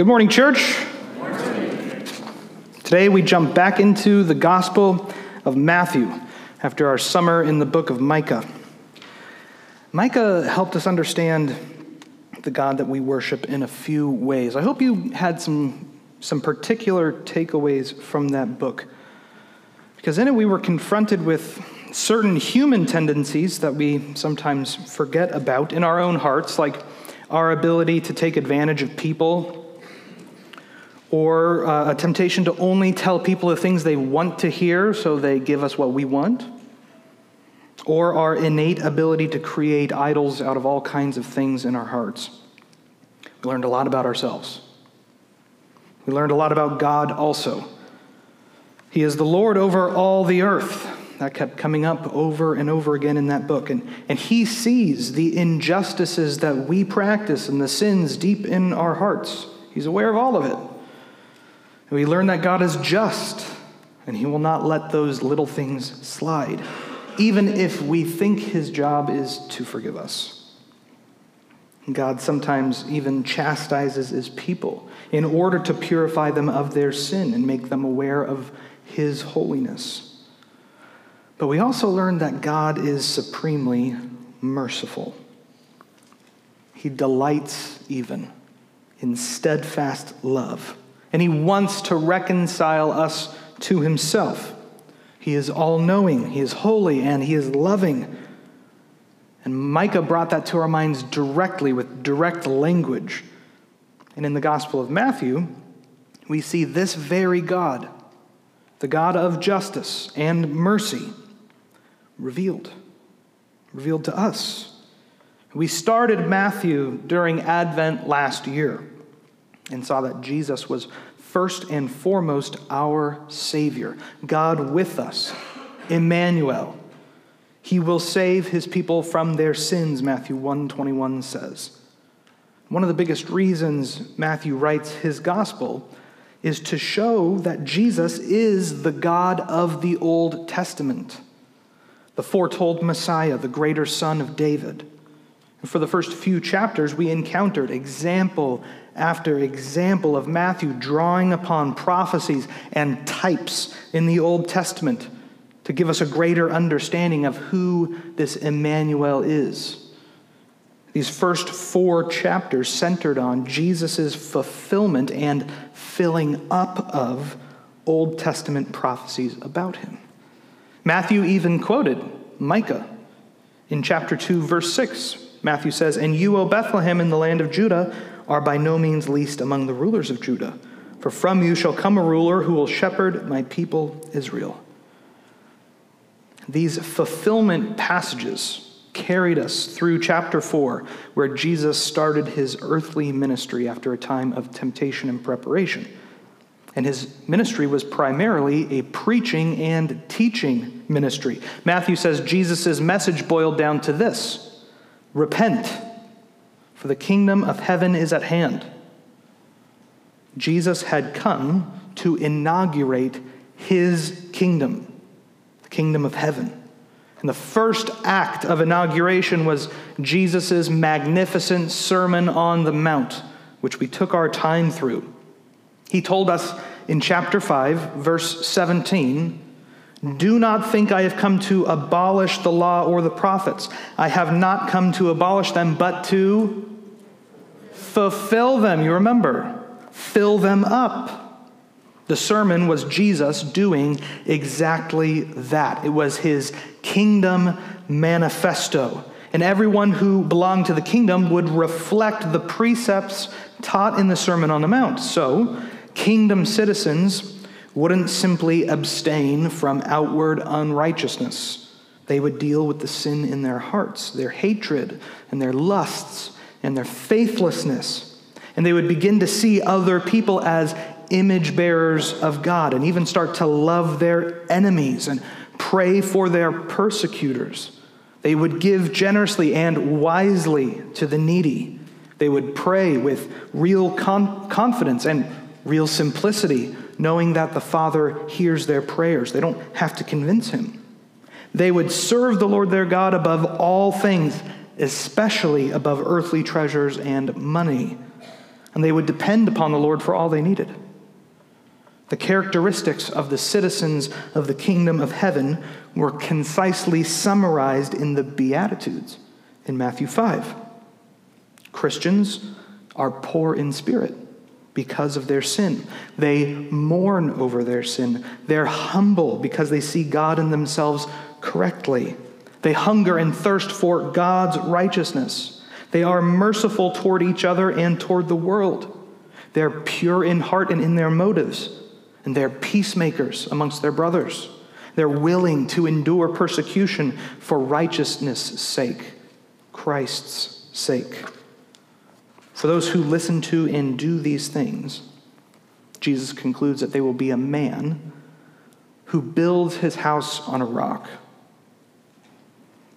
Good morning, church. Today we jump back into the Gospel of Matthew after our summer in the book of Micah. Micah helped us understand the God that we worship in a few ways. I hope you had some, some particular takeaways from that book. Because in it we were confronted with certain human tendencies that we sometimes forget about in our own hearts, like our ability to take advantage of people, or uh, a temptation to only tell people the things they want to hear so they give us what we want, or our innate ability to create idols out of all kinds of things in our hearts. We learned a lot about ourselves. We learned a lot about God also. He is the Lord over all the earth. That kept coming up over and over again in that book. And, and he sees the injustices that we practice and the sins deep in our hearts. He's aware of all of it. We learn that God is just, and he will not let those little things slide, even if we think his job is to forgive us. God sometimes even chastises his people in order to purify them of their sin and make them aware of his holiness. But we also learn that God is supremely merciful. He delights even in steadfast love, and He wants to reconcile us to Himself. He is all knowing, He is holy, and He is loving. And Micah brought that to our minds directly with direct language. And in the Gospel of Matthew, we see this very God, the God of justice and mercy revealed, revealed to us. We started Matthew during Advent last year and saw that Jesus was first and foremost our Savior, God with us, Emmanuel. He will save his people from their sins, Matthew 121 says. One of the biggest reasons Matthew writes his gospel is to show that Jesus is the God of the Old Testament the foretold Messiah, the greater son of David. And for the first few chapters, we encountered example after example of Matthew drawing upon prophecies and types in the Old Testament to give us a greater understanding of who this Emmanuel is. These first four chapters centered on Jesus' fulfillment and filling up of Old Testament prophecies about him. Matthew even quoted Micah in chapter 2, verse 6. Matthew says, And you, O Bethlehem, in the land of Judah, are by no means least among the rulers of Judah. For from you shall come a ruler who will shepherd my people Israel. These fulfillment passages carried us through chapter 4, where Jesus started his earthly ministry after a time of temptation and preparation. And his ministry was primarily a preaching and teaching ministry. Matthew says Jesus' message boiled down to this Repent, for the kingdom of heaven is at hand. Jesus had come to inaugurate his kingdom, the kingdom of heaven. And the first act of inauguration was Jesus' magnificent Sermon on the Mount, which we took our time through. He told us in chapter 5, verse 17 Do not think I have come to abolish the law or the prophets. I have not come to abolish them, but to fulfill them. You remember, fill them up. The sermon was Jesus doing exactly that. It was his kingdom manifesto. And everyone who belonged to the kingdom would reflect the precepts taught in the Sermon on the Mount. So, Kingdom citizens wouldn't simply abstain from outward unrighteousness. They would deal with the sin in their hearts, their hatred, and their lusts, and their faithlessness. And they would begin to see other people as image bearers of God and even start to love their enemies and pray for their persecutors. They would give generously and wisely to the needy. They would pray with real con- confidence and real simplicity, knowing that the Father hears their prayers. They don't have to convince him. They would serve the Lord their God above all things, especially above earthly treasures and money. and they would depend upon the Lord for all they needed. The characteristics of the citizens of the kingdom of heaven were concisely summarized in the Beatitudes in Matthew 5. Christians are poor in spirit because of their sin. They mourn over their sin. They're humble because they see God in themselves correctly. They hunger and thirst for God's righteousness. They are merciful toward each other and toward the world. They're pure in heart and in their motives, and they're peacemakers amongst their brothers. They're willing to endure persecution for righteousness' sake, Christ's sake. For those who listen to and do these things, Jesus concludes that they will be a man who builds his house on a rock.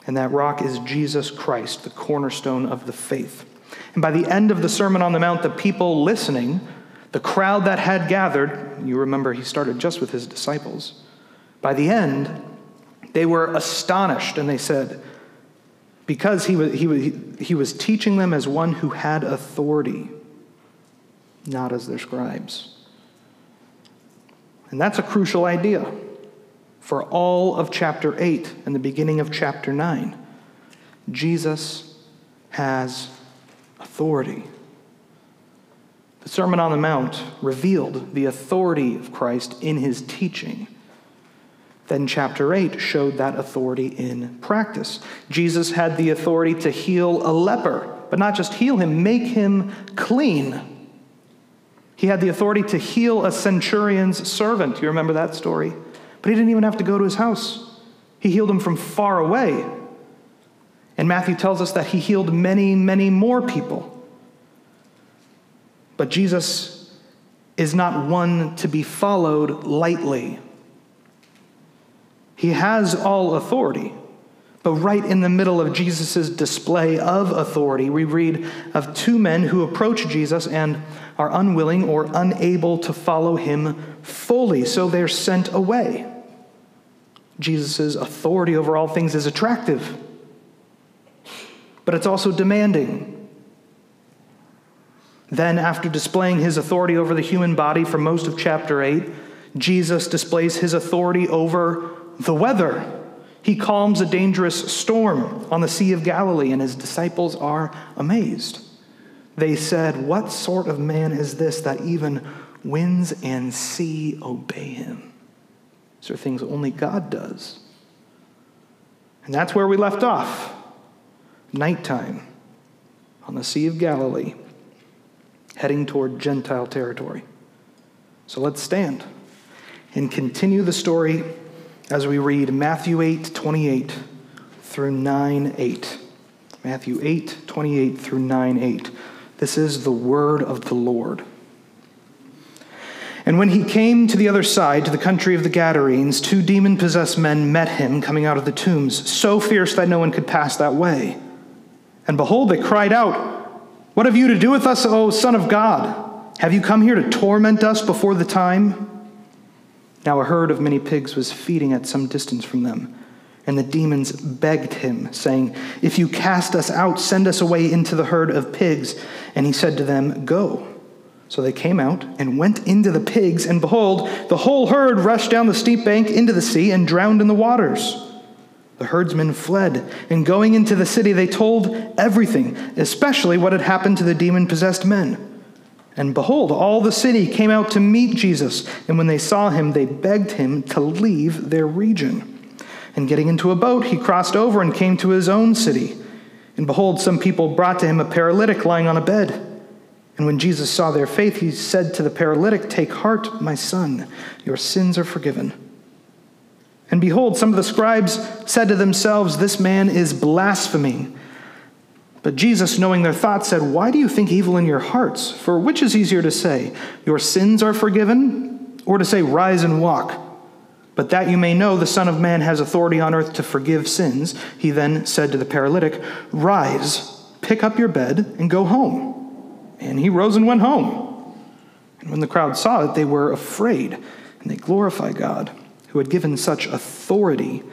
And that rock is Jesus Christ, the cornerstone of the faith. And by the end of the Sermon on the Mount, the people listening, the crowd that had gathered, you remember he started just with his disciples. By the end, they were astonished and they said, because he was, he, was, he was teaching them as one who had authority, not as their scribes. And that's a crucial idea for all of chapter 8 and the beginning of chapter 9. Jesus has authority. The Sermon on the Mount revealed the authority of Christ in his teaching. Then, chapter 8 showed that authority in practice. Jesus had the authority to heal a leper, but not just heal him, make him clean. He had the authority to heal a centurion's servant. You remember that story? But he didn't even have to go to his house, he healed him from far away. And Matthew tells us that he healed many, many more people. But Jesus is not one to be followed lightly. He has all authority. But right in the middle of Jesus' display of authority, we read of two men who approach Jesus and are unwilling or unable to follow him fully, so they're sent away. Jesus' authority over all things is attractive, but it's also demanding. Then, after displaying his authority over the human body for most of chapter 8, Jesus displays his authority over the weather. He calms a dangerous storm on the Sea of Galilee, and his disciples are amazed. They said, What sort of man is this that even winds and sea obey him? These are things only God does. And that's where we left off. Nighttime on the Sea of Galilee, heading toward Gentile territory. So let's stand and continue the story as we read Matthew 8 28 through 9 8. Matthew 8 28 through 9 8. This is the word of the Lord. And when he came to the other side, to the country of the Gadarenes, two demon possessed men met him coming out of the tombs, so fierce that no one could pass that way. And behold, they cried out, What have you to do with us, O Son of God? Have you come here to torment us before the time? Now a herd of many pigs was feeding at some distance from them. And the demons begged him, saying, If you cast us out, send us away into the herd of pigs. And he said to them, Go. So they came out and went into the pigs, and behold, the whole herd rushed down the steep bank into the sea and drowned in the waters. The herdsmen fled, and going into the city, they told everything, especially what had happened to the demon possessed men. And behold, all the city came out to meet Jesus, and when they saw him, they begged him to leave their region. And getting into a boat, he crossed over and came to his own city. And behold, some people brought to him a paralytic lying on a bed. And when Jesus saw their faith, he said to the paralytic, Take heart, my son, your sins are forgiven. And behold, some of the scribes said to themselves, This man is blaspheming. But Jesus, knowing their thoughts, said, Why do you think evil in your hearts? For which is easier to say, Your sins are forgiven, or to say, Rise and walk? But that you may know the Son of Man has authority on earth to forgive sins, he then said to the paralytic, Rise, pick up your bed, and go home. And he rose and went home. And when the crowd saw it, they were afraid, and they glorified God, who had given such authority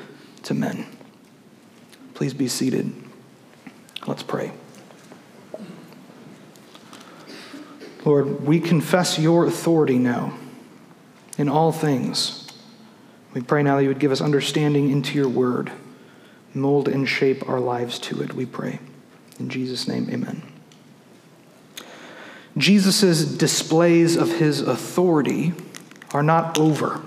to men. Please be seated. Let's pray. Lord, we confess your authority now in all things. We pray now that you would give us understanding into your word, mold and shape our lives to it, we pray. In Jesus' name, amen. Jesus' displays of his authority are not over.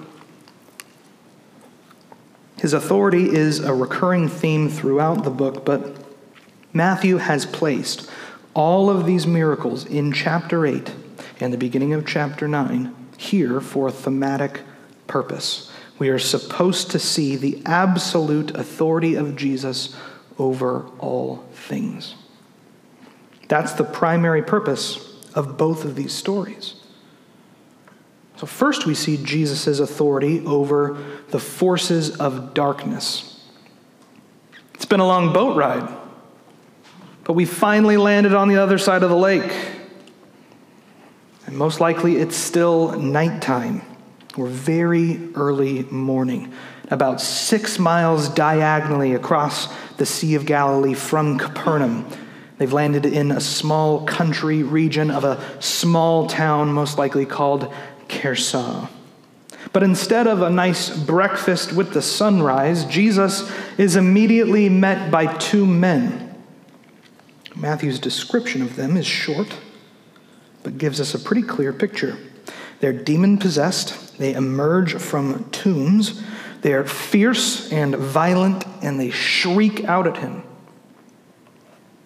His authority is a recurring theme throughout the book, but Matthew has placed all of these miracles in chapter 8 and the beginning of chapter 9 here for a thematic purpose. We are supposed to see the absolute authority of Jesus over all things. That's the primary purpose of both of these stories. So, first, we see Jesus' authority over the forces of darkness. It's been a long boat ride, but we finally landed on the other side of the lake. And most likely, it's still nighttime or very early morning, about six miles diagonally across the Sea of Galilee from Capernaum. They've landed in a small country region of a small town, most likely called Khersa. But instead of a nice breakfast with the sunrise, Jesus is immediately met by two men. Matthew's description of them is short, but gives us a pretty clear picture. They're demon possessed, they emerge from tombs, they are fierce and violent, and they shriek out at him.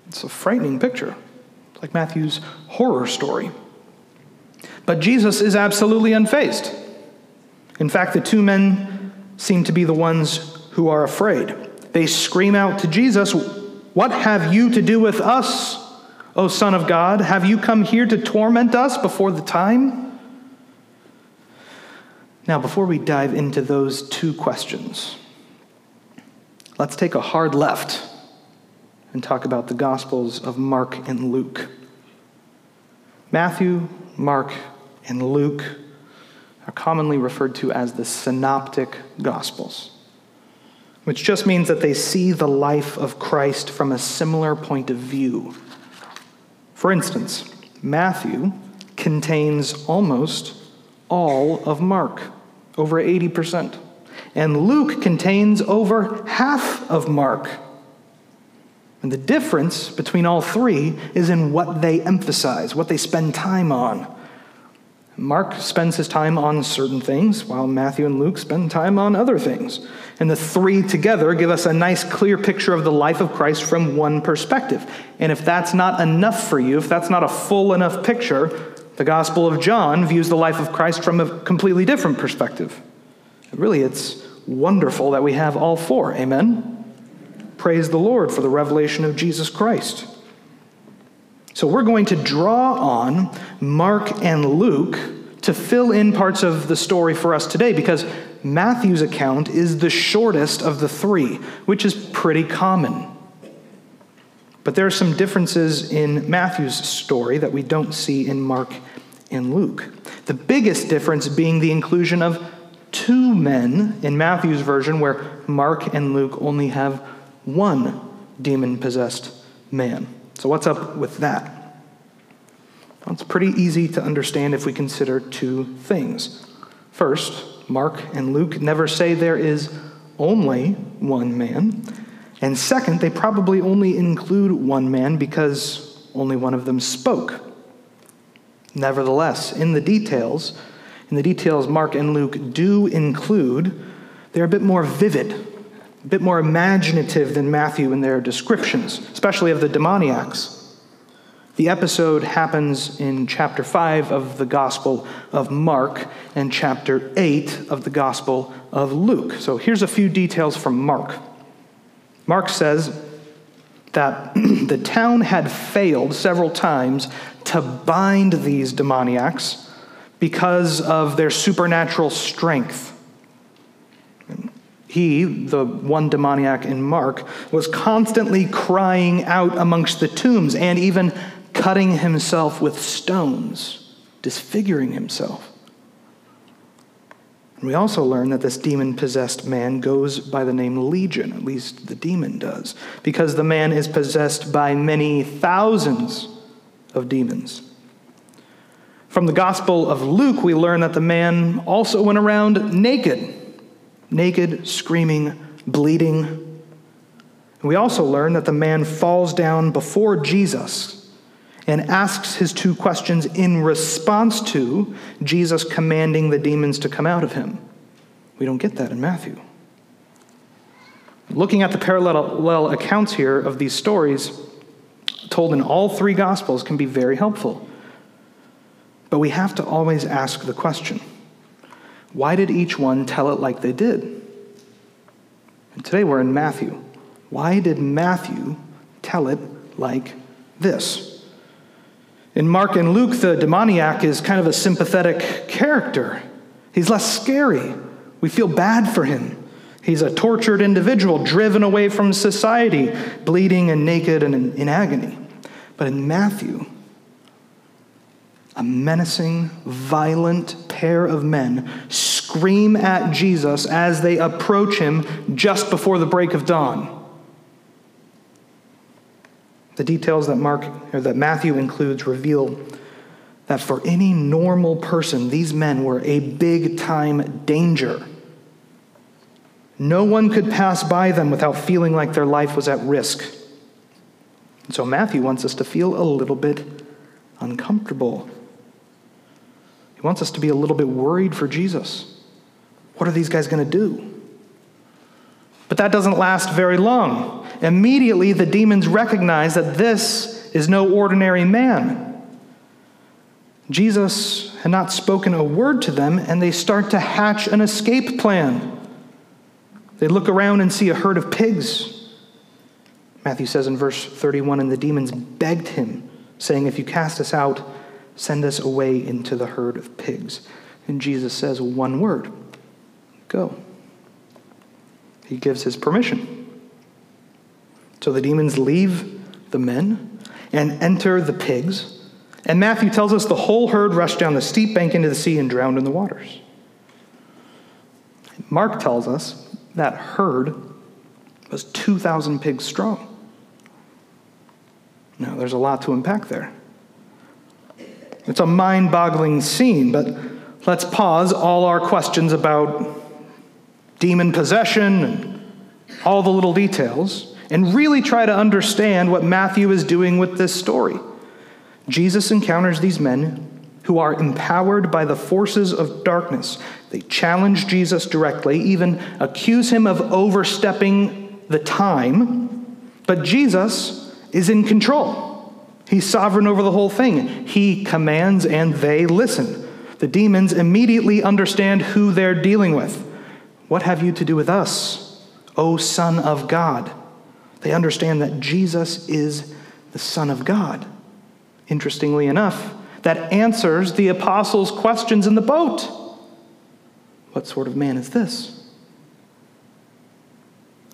It's a frightening picture. It's like Matthew's horror story. But Jesus is absolutely unfazed. In fact, the two men seem to be the ones who are afraid. They scream out to Jesus, What have you to do with us, O Son of God? Have you come here to torment us before the time? Now, before we dive into those two questions, let's take a hard left and talk about the Gospels of Mark and Luke. Matthew, Mark, and Luke are commonly referred to as the synoptic gospels, which just means that they see the life of Christ from a similar point of view. For instance, Matthew contains almost all of Mark, over 80%, and Luke contains over half of Mark. And the difference between all three is in what they emphasize, what they spend time on. Mark spends his time on certain things, while Matthew and Luke spend time on other things. And the three together give us a nice, clear picture of the life of Christ from one perspective. And if that's not enough for you, if that's not a full enough picture, the Gospel of John views the life of Christ from a completely different perspective. Really, it's wonderful that we have all four. Amen? Praise the Lord for the revelation of Jesus Christ. So we're going to draw on Mark and Luke to fill in parts of the story for us today because Matthew's account is the shortest of the three, which is pretty common. But there are some differences in Matthew's story that we don't see in Mark and Luke. The biggest difference being the inclusion of two men in Matthew's version, where Mark and Luke only have one demon possessed man. So, what's up with that? Well, it's pretty easy to understand if we consider two things. First, Mark and Luke never say there is only one man. And second, they probably only include one man because only one of them spoke. Nevertheless, in the details, in the details Mark and Luke do include, they're a bit more vivid a bit more imaginative than Matthew in their descriptions, especially of the demoniacs. The episode happens in chapter 5 of the Gospel of Mark and chapter 8 of the Gospel of Luke. So here's a few details from Mark. Mark says that the town had failed several times to bind these demoniacs because of their supernatural strength. He, the one demoniac in Mark, was constantly crying out amongst the tombs and even cutting himself with stones, disfiguring himself. And we also learn that this demon possessed man goes by the name Legion, at least the demon does, because the man is possessed by many thousands of demons. From the Gospel of Luke, we learn that the man also went around naked, naked, screaming, bleeding. We also learn that the man falls down before Jesus and asks his two questions in response to Jesus commanding the demons to come out of him. We don't get that in Matthew. Looking at the parallel accounts here of these stories told in all three Gospels can be very helpful. But we have to always ask the question why did each one tell it like they did? And today we're in Matthew. Why did Matthew tell it like this? In Mark and Luke, the demoniac is kind of a sympathetic character. He's less scary. We feel bad for him. He's a tortured individual, driven away from society, bleeding and naked and in, in agony. But in Matthew, a menacing, violent pair of men scream at Jesus as they approach him just before the break of dawn. The details that Mark or that Matthew includes reveal that for any normal person, these men were a big time danger. No one could pass by them without feeling like their life was at risk. And so Matthew wants us to feel a little bit uncomfortable. He wants us to be a little bit worried for Jesus. What are these guys going to do? But that doesn't last very long. Immediately, the demons recognize that this is no ordinary man. Jesus had not spoken a word to them, and they start to hatch an escape plan. They look around and see a herd of pigs. Matthew says in verse 31 And the demons begged him, saying, If you cast us out, Send us away into the herd of pigs. And Jesus says one word go. He gives his permission. So the demons leave the men and enter the pigs. And Matthew tells us the whole herd rushed down the steep bank into the sea and drowned in the waters. Mark tells us that herd was 2,000 pigs strong. Now, there's a lot to unpack there. It's a mind boggling scene, but let's pause all our questions about demon possession and all the little details and really try to understand what Matthew is doing with this story. Jesus encounters these men who are empowered by the forces of darkness. They challenge Jesus directly, even accuse him of overstepping the time, but Jesus is in control. He's sovereign over the whole thing. He commands and they listen. The demons immediately understand who they're dealing with. What have you to do with us, O Son of God? They understand that Jesus is the Son of God. Interestingly enough, that answers the apostles' questions in the boat. What sort of man is this?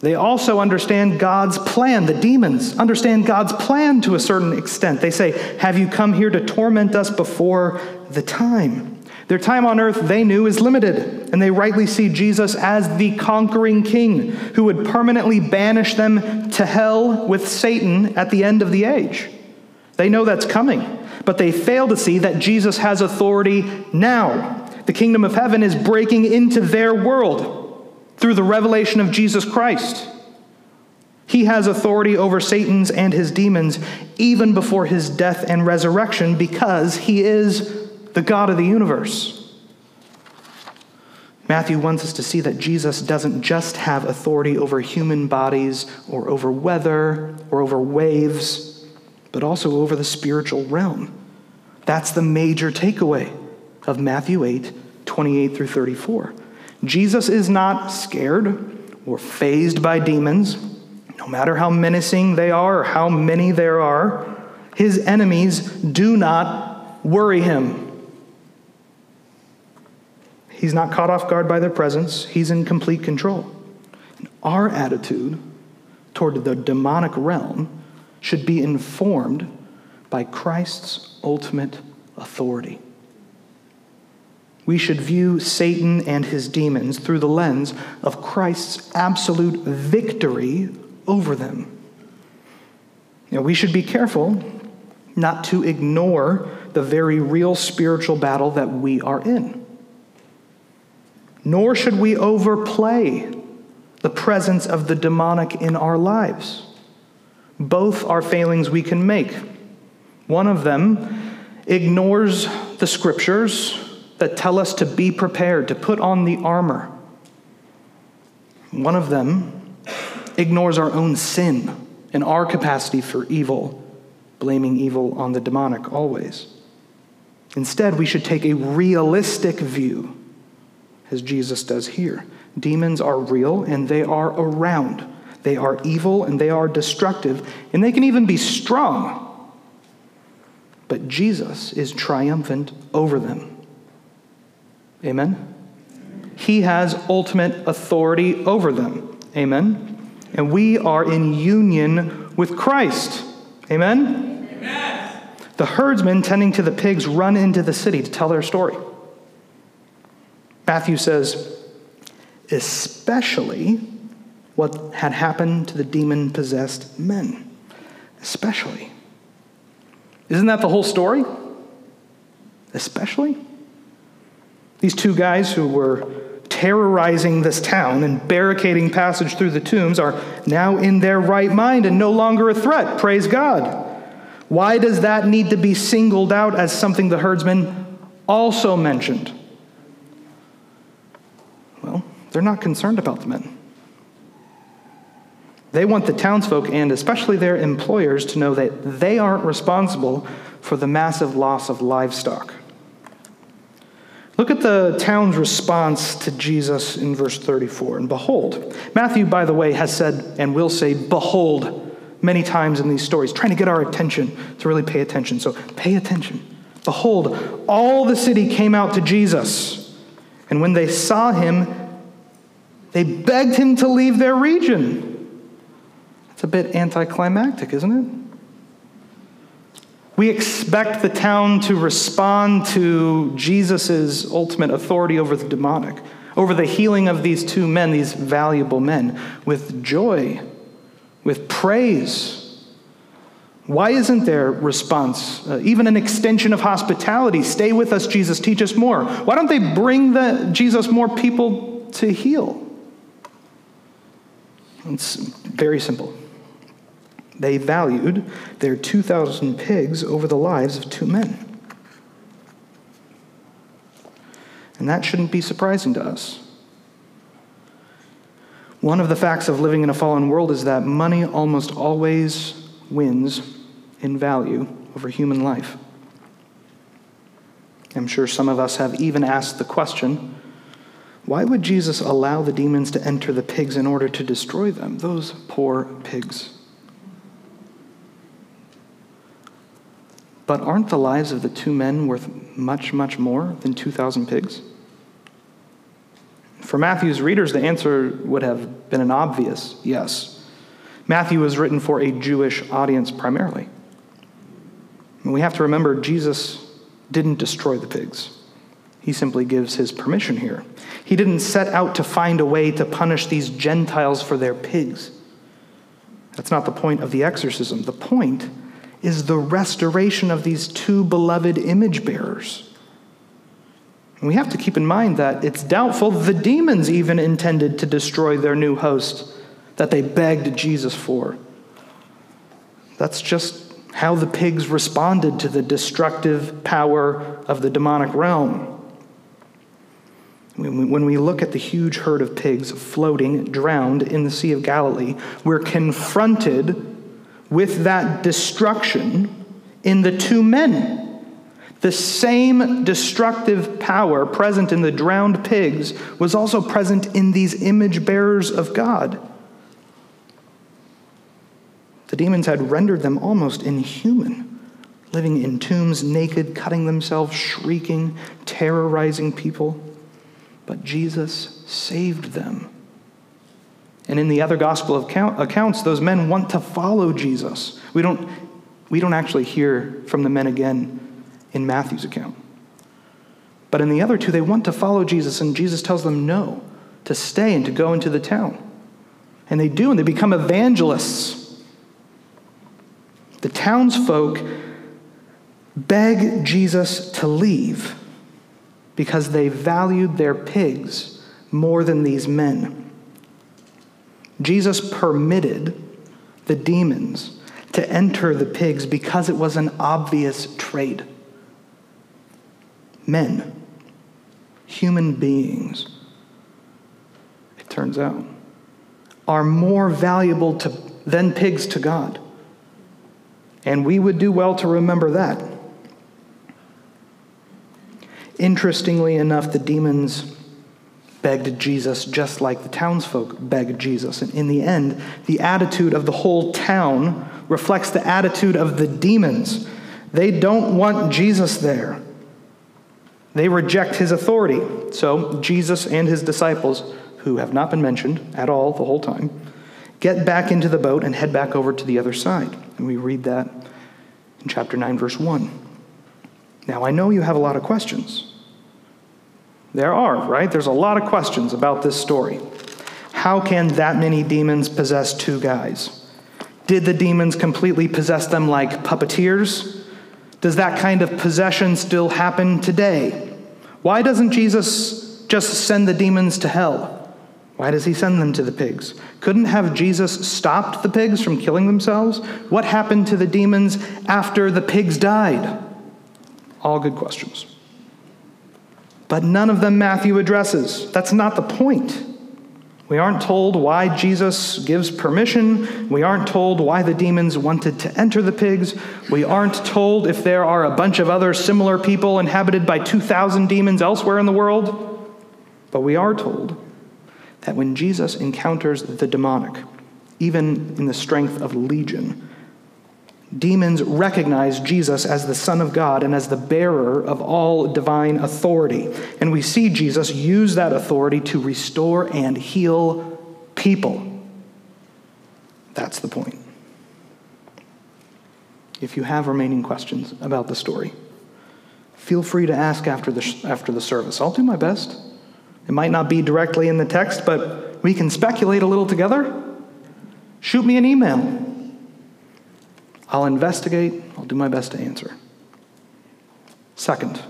They also understand God's plan. The demons understand God's plan to a certain extent. They say, Have you come here to torment us before the time? Their time on earth, they knew, is limited, and they rightly see Jesus as the conquering king who would permanently banish them to hell with Satan at the end of the age. They know that's coming, but they fail to see that Jesus has authority now. The kingdom of heaven is breaking into their world through the revelation of Jesus Christ. He has authority over Satan's and his demons even before his death and resurrection because he is the God of the universe. Matthew wants us to see that Jesus doesn't just have authority over human bodies or over weather or over waves, but also over the spiritual realm. That's the major takeaway of Matthew 8 28 through 34. Jesus is not scared or fazed by demons, no matter how menacing they are or how many there are. His enemies do not worry him. He's not caught off guard by their presence, he's in complete control. Our attitude toward the demonic realm should be informed by Christ's ultimate authority. We should view Satan and his demons through the lens of Christ's absolute victory over them. We should be careful not to ignore the very real spiritual battle that we are in. Nor should we overplay the presence of the demonic in our lives. Both are failings we can make. One of them ignores the scriptures that tell us to be prepared, to put on the armor. One of them ignores our own sin and our capacity for evil, blaming evil on the demonic always. Instead, we should take a realistic view, as Jesus does here. Demons are real and they are around. They are evil and they are destructive, and they can even be strong. But Jesus is triumphant over them. Amen? He has ultimate authority over them. Amen? And we are in union with Christ. Amen? Amen? The herdsmen tending to the pigs run into the city to tell their story. Matthew says, especially what had happened to the demon possessed men. Especially. Isn't that the whole story? Especially? These two guys who were terrorizing this town and barricading passage through the tombs are now in their right mind and no longer a threat. Praise God. Why does that need to be singled out as something the herdsmen also mentioned? Well, they're not concerned about the men. They want the townsfolk and especially their employers to know that they aren't responsible for the massive loss of livestock. Look at the town's response to Jesus in verse 34. And behold, Matthew, by the way, has said and will say, behold, many times in these stories, trying to get our attention to really pay attention. So pay attention. Behold, all the city came out to Jesus. And when they saw him, they begged him to leave their region. It's a bit anticlimactic, isn't it? We expect the town to respond to Jesus' ultimate authority over the demonic, over the healing of these two men, these valuable men, with joy, with praise. Why isn't their response, uh, even an extension of hospitality? Stay with us, Jesus, teach us more. Why don't they bring the, Jesus more people to heal? It's very simple. They valued their 2,000 pigs over the lives of two men. And that shouldn't be surprising to us. One of the facts of living in a fallen world is that money almost always wins in value over human life. I'm sure some of us have even asked the question why would Jesus allow the demons to enter the pigs in order to destroy them? Those poor pigs. But aren't the lives of the two men worth much, much more than 2,000 pigs? For Matthew's readers, the answer would have been an obvious yes. Matthew was written for a Jewish audience primarily. And we have to remember Jesus didn't destroy the pigs. He simply gives his permission here. He didn't set out to find a way to punish these Gentiles for their pigs. That's not the point of the exorcism. The point is the restoration of these two beloved image bearers. And we have to keep in mind that it's doubtful the demons even intended to destroy their new host that they begged Jesus for. That's just how the pigs responded to the destructive power of the demonic realm. When we look at the huge herd of pigs floating, drowned in the Sea of Galilee, we're confronted with that destruction in the two men. The same destructive power present in the drowned pigs was also present in these image bearers of God. The demons had rendered them almost inhuman, living in tombs naked, cutting themselves, shrieking, terrorizing people. But Jesus saved them and in the other gospel account, accounts, those men want to follow Jesus. We don't, we don't actually hear from the men again in Matthew's account. But in the other two, they want to follow Jesus, and Jesus tells them no, to stay and to go into the town. And they do, and they become evangelists. The townsfolk beg Jesus to leave because they valued their pigs more than these men. Jesus permitted the demons to enter the pigs because it was an obvious trade. Men, human beings, it turns out, are more valuable to, than pigs to God. And we would do well to remember that. Interestingly enough, the demons begged Jesus just like the townsfolk begged Jesus. And in the end, the attitude of the whole town reflects the attitude of the demons. They don't want Jesus there. They reject his authority. So Jesus and his disciples, who have not been mentioned at all the whole time, get back into the boat and head back over to the other side. And we read that in chapter 9, verse 1. Now, I know you have a lot of questions. There are, right? There's a lot of questions about this story. How can that many demons possess two guys? Did the demons completely possess them like puppeteers? Does that kind of possession still happen today? Why doesn't Jesus just send the demons to hell? Why does he send them to the pigs? Couldn't have Jesus stopped the pigs from killing themselves? What happened to the demons after the pigs died? All good questions. But none of them Matthew addresses. That's not the point. We aren't told why Jesus gives permission. We aren't told why the demons wanted to enter the pigs. We aren't told if there are a bunch of other similar people inhabited by 2,000 demons elsewhere in the world. But we are told that when Jesus encounters the demonic, even in the strength of legion, demons recognize Jesus as the Son of God and as the bearer of all divine authority. And we see Jesus use that authority to restore and heal people. That's the point. If you have remaining questions about the story, feel free to ask after the, after the service. I'll do my best. It might not be directly in the text, but we can speculate a little together. Shoot me an email. I'll investigate, I'll do my best to answer. Second,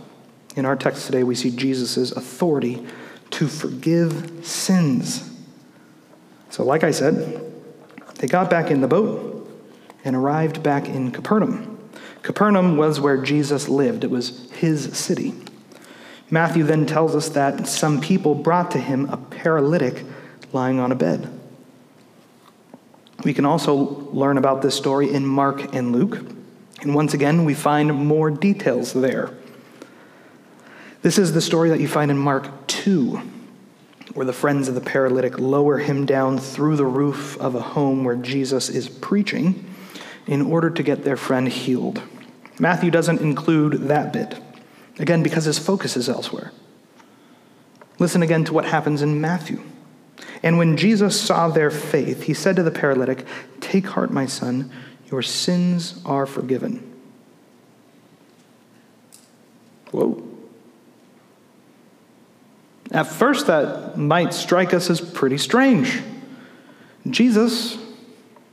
in our text today, we see Jesus' authority to forgive sins. So, like I said, they got back in the boat and arrived back in Capernaum. Capernaum was where Jesus lived, it was his city. Matthew then tells us that some people brought to him a paralytic lying on a bed. We can also learn about this story in Mark and Luke. And once again, we find more details there. This is the story that you find in Mark 2, where the friends of the paralytic lower him down through the roof of a home where Jesus is preaching in order to get their friend healed. Matthew doesn't include that bit, again, because his focus is elsewhere. Listen again to what happens in Matthew. And when Jesus saw their faith, he said to the paralytic, Take heart, my son, your sins are forgiven. Whoa. At first, that might strike us as pretty strange. Jesus,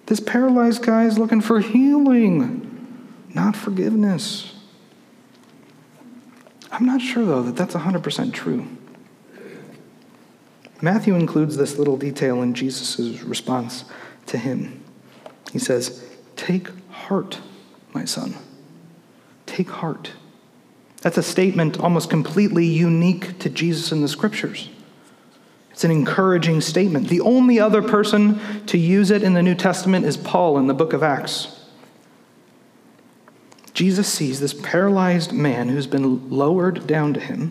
this paralyzed guy is looking for healing, not forgiveness. I'm not sure, though, that that's 100% true. Matthew includes this little detail in Jesus' response to him. He says, Take heart, my son. Take heart. That's a statement almost completely unique to Jesus in the scriptures. It's an encouraging statement. The only other person to use it in the New Testament is Paul in the book of Acts. Jesus sees this paralyzed man who's been lowered down to him,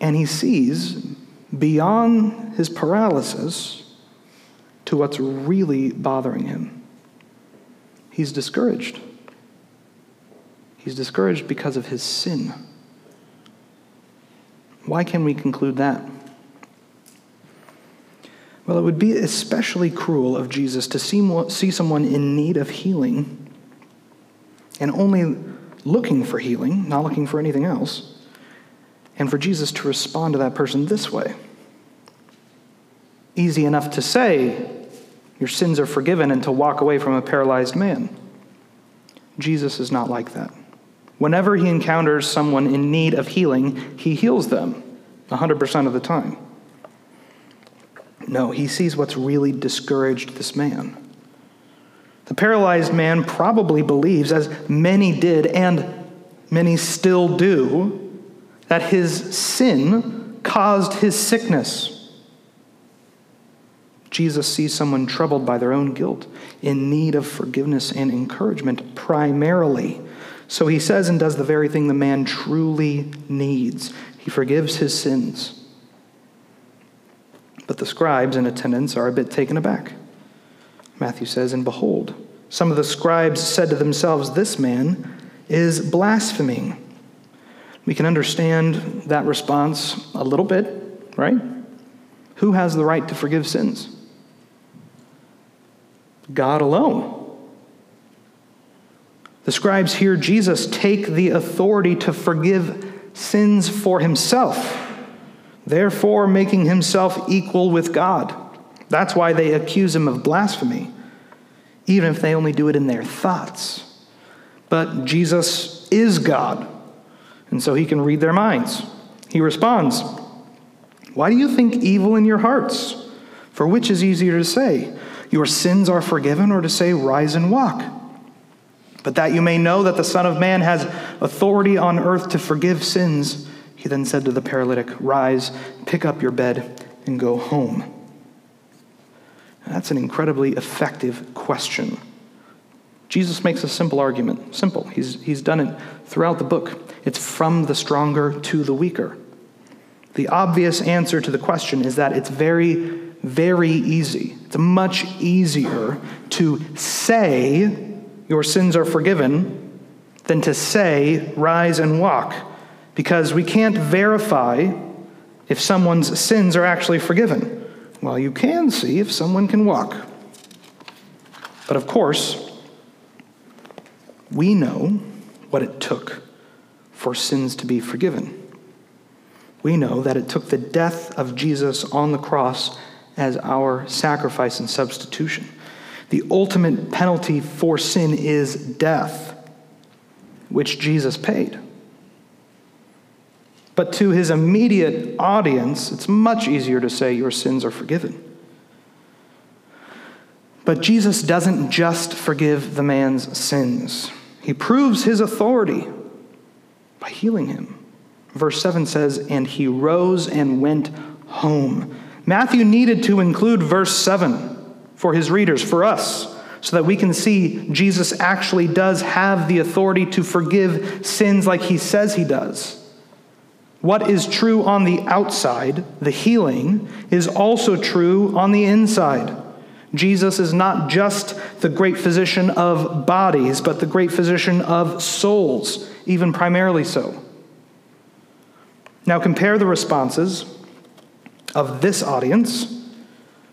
and he sees beyond his paralysis to what's really bothering him. He's discouraged. He's discouraged because of his sin. Why can we conclude that? Well, it would be especially cruel of Jesus to see, see someone in need of healing and only looking for healing, not looking for anything else, and for Jesus to respond to that person this way. Easy enough to say, your sins are forgiven, and to walk away from a paralyzed man. Jesus is not like that. Whenever he encounters someone in need of healing, he heals them 100% of the time. No, he sees what's really discouraged this man. The paralyzed man probably believes, as many did and many still do, that his sin caused his sickness. Jesus sees someone troubled by their own guilt, in need of forgiveness and encouragement primarily. So he says and does the very thing the man truly needs. He forgives his sins. But the scribes in attendance are a bit taken aback. Matthew says, And behold, some of the scribes said to themselves, This man is blaspheming. We can understand that response a little bit, right? Who has the right to forgive sins? God alone. The scribes hear Jesus take the authority to forgive sins for himself, therefore making himself equal with God. That's why they accuse him of blasphemy, even if they only do it in their thoughts. But Jesus is God, and so he can read their minds. He responds, Why do you think evil in your hearts? For which is easier to say, Your sins are forgiven, or to say, Rise and walk? But that you may know that the Son of Man has authority on earth to forgive sins, he then said to the paralytic, Rise, pick up your bed, and go home. That's an incredibly effective question. Jesus makes a simple argument. Simple. He's, he's done it throughout the book. It's from the stronger to the weaker. The obvious answer to the question is that it's very, very easy. It's much easier to say your sins are forgiven, than to say, rise and walk, because we can't verify if someone's sins are actually forgiven. Well, you can see if someone can walk. But of course, we know what it took for sins to be forgiven. We know that it took the death of Jesus on the cross as our sacrifice and substitution. The ultimate penalty for sin is death, which Jesus paid. But to his immediate audience, it's much easier to say, Your sins are forgiven. But Jesus doesn't just forgive the man's sins, he proves his authority by healing him. Verse 7 says, And he rose and went home. Matthew needed to include verse 7 for his readers, for us, so that we can see Jesus actually does have the authority to forgive sins like he says he does. What is true on the outside, the healing, is also true on the inside. Jesus is not just the great physician of bodies, but the great physician of souls, even primarily so. Now, compare the responses of this audience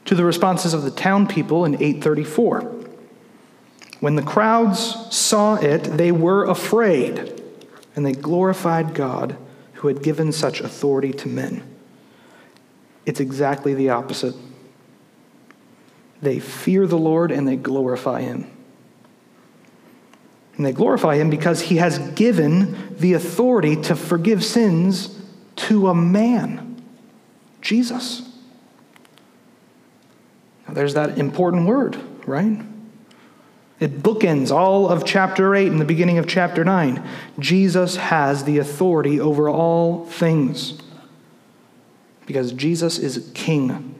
to the responses of the town people in 834. When the crowds saw it, they were afraid, and they glorified God who had given such authority to men. It's exactly the opposite. They fear the Lord and they glorify him. And they glorify him because he has given the authority to forgive sins to a man, Jesus. There's that important word, right? It bookends all of chapter 8 and the beginning of chapter 9. Jesus has the authority over all things because Jesus is king.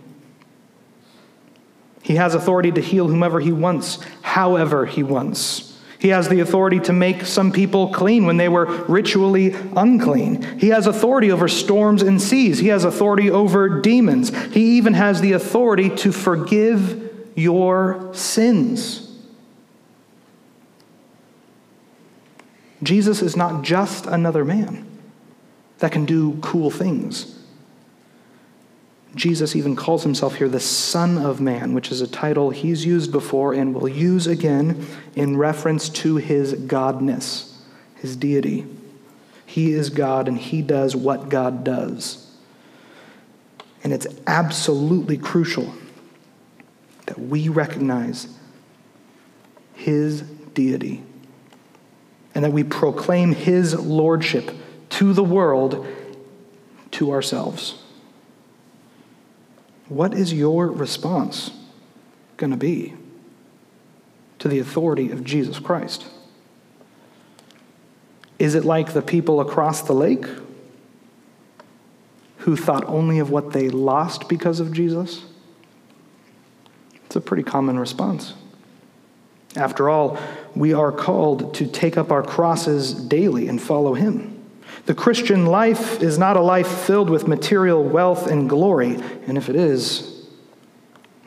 He has authority to heal whomever he wants, however he wants. He has the authority to make some people clean when they were ritually unclean. He has authority over storms and seas. He has authority over demons. He even has the authority to forgive your sins. Jesus is not just another man that can do cool things. Jesus even calls himself here the Son of Man, which is a title he's used before and will use again in reference to his godness, his deity. He is God and he does what God does. And it's absolutely crucial that we recognize his deity and that we proclaim his lordship to the world, to ourselves. What is your response going to be to the authority of Jesus Christ? Is it like the people across the lake who thought only of what they lost because of Jesus? It's a pretty common response. After all, we are called to take up our crosses daily and follow Him. The Christian life is not a life filled with material wealth and glory, and if it is,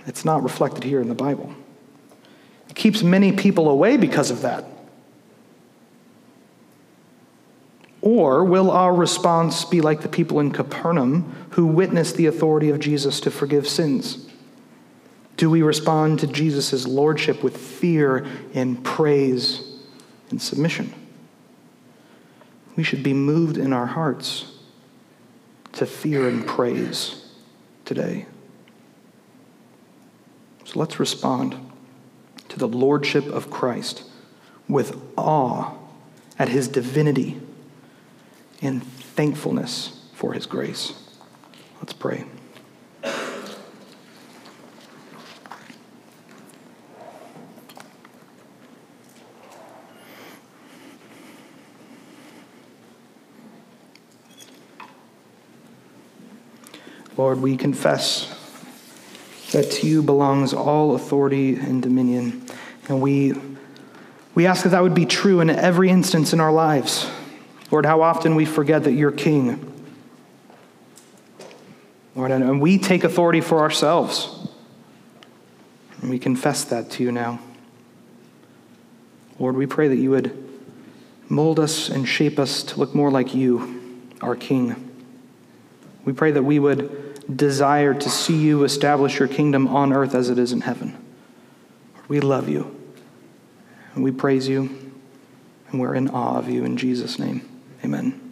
it's not reflected here in the Bible. It keeps many people away because of that. Or will our response be like the people in Capernaum who witnessed the authority of Jesus to forgive sins? Do we respond to Jesus' lordship with fear and praise and submission? We should be moved in our hearts to fear and praise today. So let's respond to the lordship of Christ with awe at his divinity and thankfulness for his grace. Let's pray. Lord, we confess that to you belongs all authority and dominion. And we, we ask that that would be true in every instance in our lives. Lord, how often we forget that you're king. Lord, and we take authority for ourselves. And we confess that to you now. Lord, we pray that you would mold us and shape us to look more like you, our King. We pray that we would desire to see you establish your kingdom on earth as it is in heaven. We love you, and we praise you, and we're in awe of you in Jesus' name. Amen.